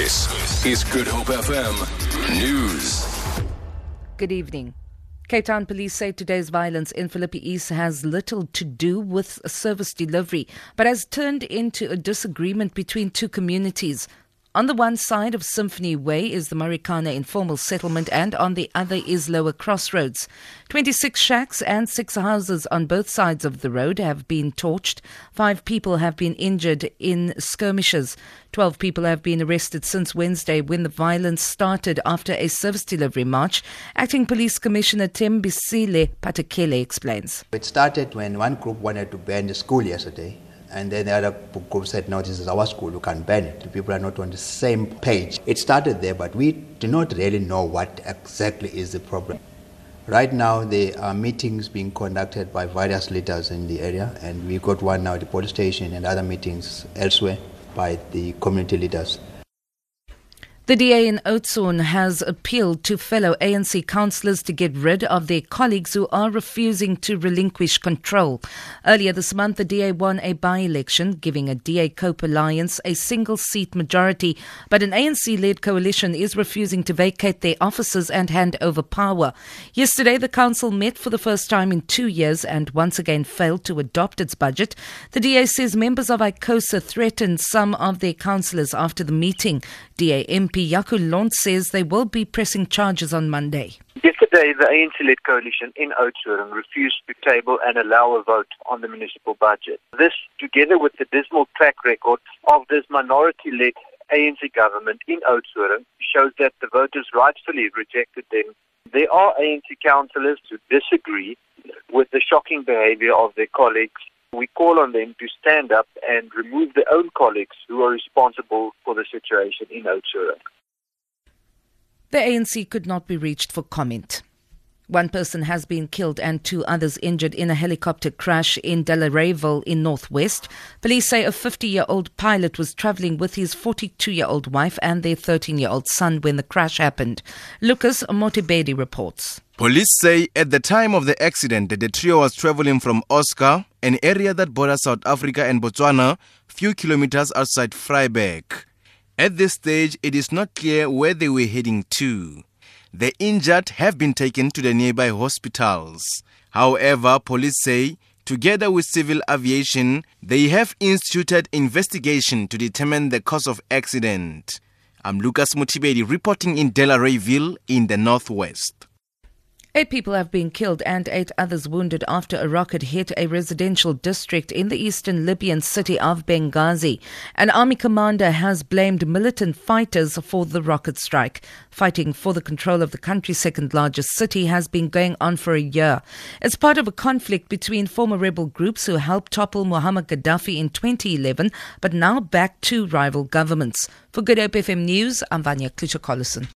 This is Good Hope FM News. Good evening. Cape Town police say today's violence in Philippi East has little to do with service delivery, but has turned into a disagreement between two communities. On the one side of Symphony Way is the Marikana informal settlement, and on the other is Lower Crossroads. 26 shacks and six houses on both sides of the road have been torched. Five people have been injured in skirmishes. Twelve people have been arrested since Wednesday when the violence started after a service delivery march. Acting Police Commissioner Thembisile Patekile explains. It started when one group wanted to ban the school yesterday and then the other group said, no, this is our school, you can't ban it. People are not on the same page. It started there, but we do not really know what exactly is the problem. Right now, there are meetings being conducted by various leaders in the area, and we got one now at the police station and other meetings elsewhere by the community leaders. The DA in Oudtshoorn has appealed to fellow ANC councillors to get rid of their colleagues who are refusing to relinquish control. Earlier this month, the DA won a by election, giving a DA COPE alliance a single seat majority, but an ANC led coalition is refusing to vacate their offices and hand over power. Yesterday, the council met for the first time in two years and once again failed to adopt its budget. The DA says members of ICOSA threatened some of their councillors after the meeting. DA MP Jaco Londt says they will be pressing charges on Monday. Yesterday, the ANC-led coalition in Oudtshoorn refused to table and allow a vote on the municipal budget. This, together with the dismal track record of this minority-led ANC government in Oudtshoorn, shows that the voters rightfully rejected them. There are ANC councillors who disagree with the shocking behavior of their colleagues we call on them to stand up and remove their own colleagues who are responsible for the situation in Oudtshoorn. The ANC could not be reached for comment. One person has been killed and two others injured in a helicopter crash in Delareyville in Northwest. Police say a 50 year old pilot was traveling with his 42 year old wife and their 13 year old son when the crash happened. Lucas Motibedi reports. Police say at the time of the accident, the trio was traveling from Oscar, an area that borders South Africa and Botswana, few kilometers outside Vryburg. At this stage, it is not clear where they were heading to. The injured have been taken to the nearby hospitals. However, police say, together with civil aviation, they have instituted investigation to determine the cause of accident. I'm Lucas Mutibedi reporting in Delareyville in the northwest. Eight people have been killed and eight others wounded after a rocket hit a residential district in the eastern Libyan city of Benghazi. An army commander has blamed militant fighters for the rocket strike. Fighting for the control of the country's second largest city has been going on for a year. It's part of a conflict between former rebel groups who helped topple Muammar Gaddafi in 2011, but now back to rival governments. For Good Hope FM News, I'm Vanya Klitschko-Collison.